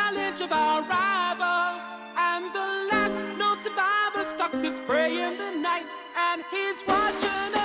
challenge of our rival. And the last known survivor stalks his prey in the night, and he's watching.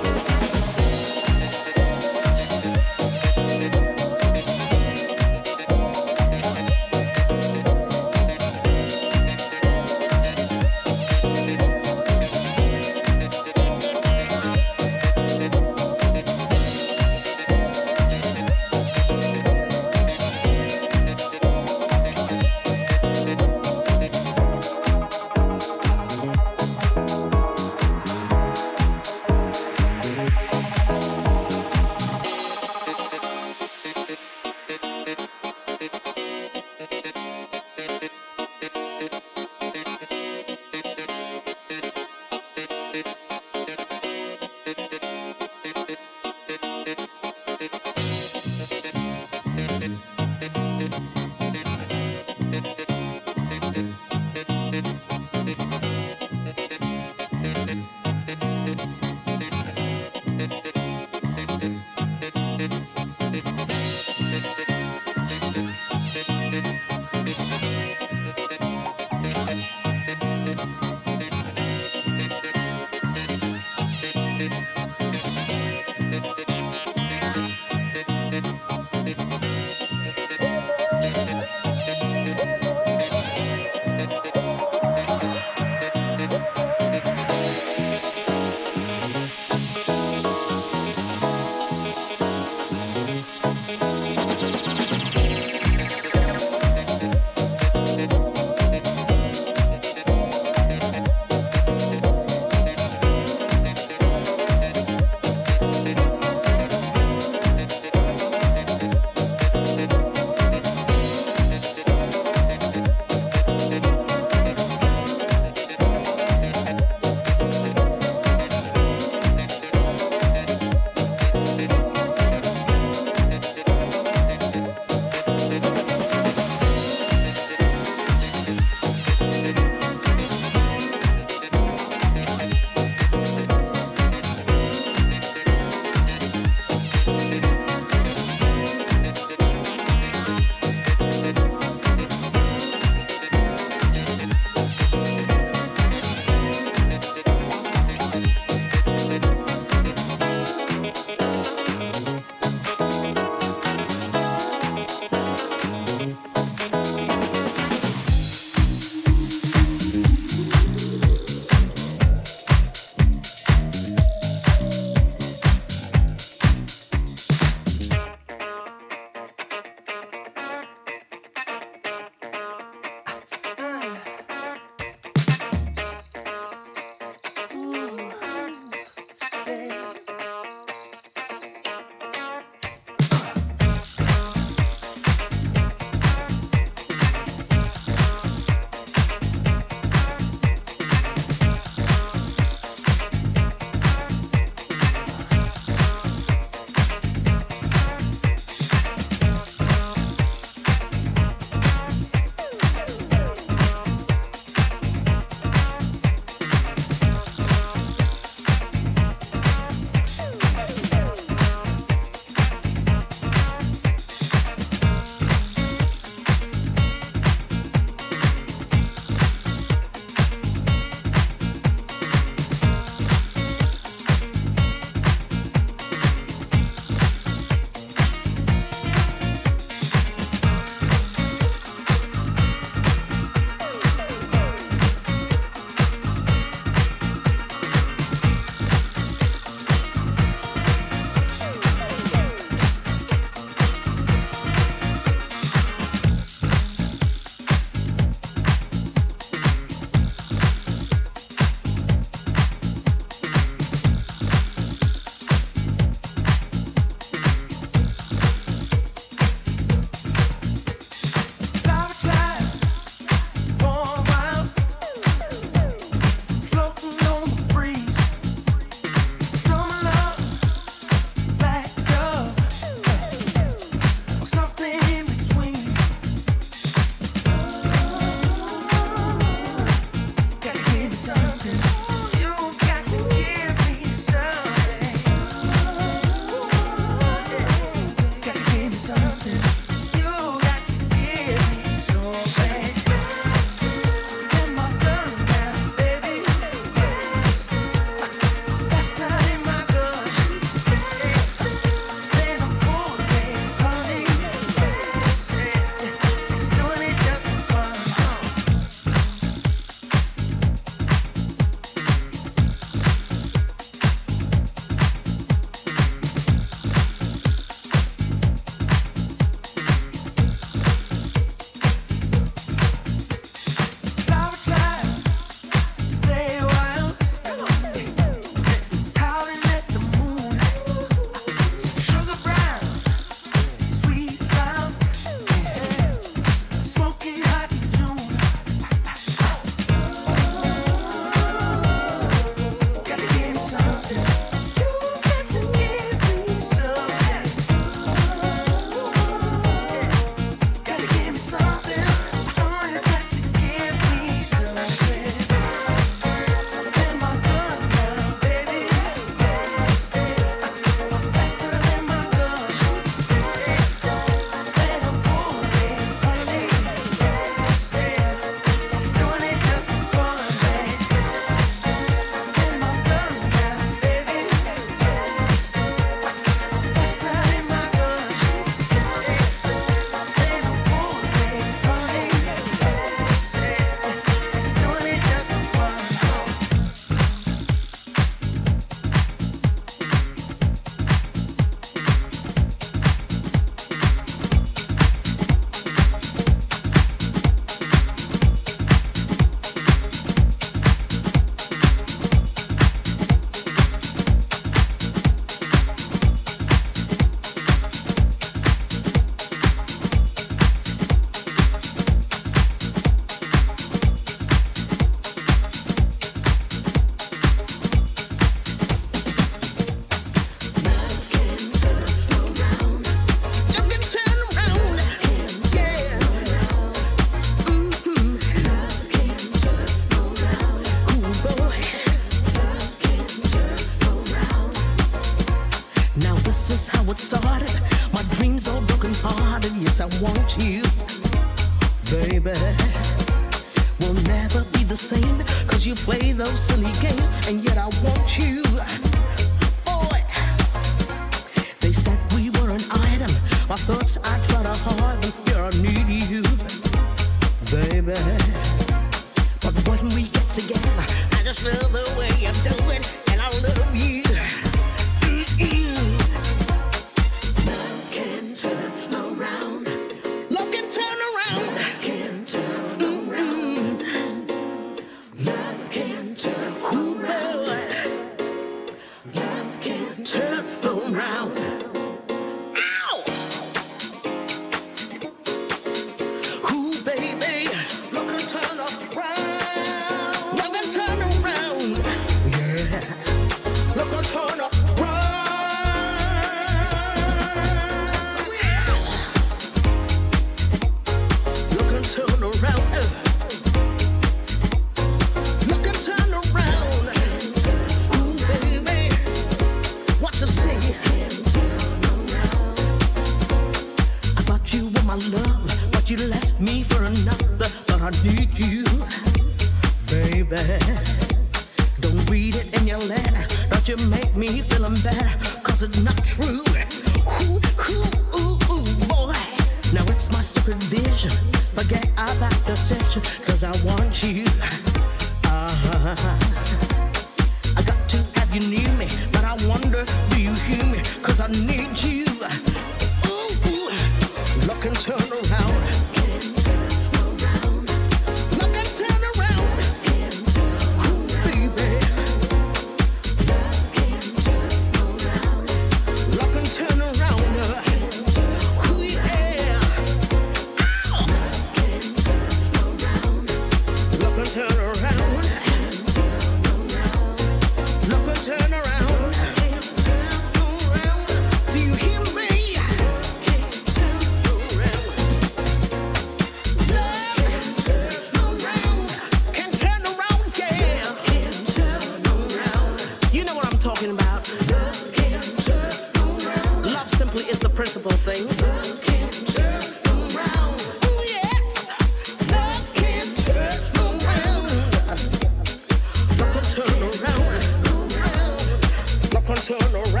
turn around.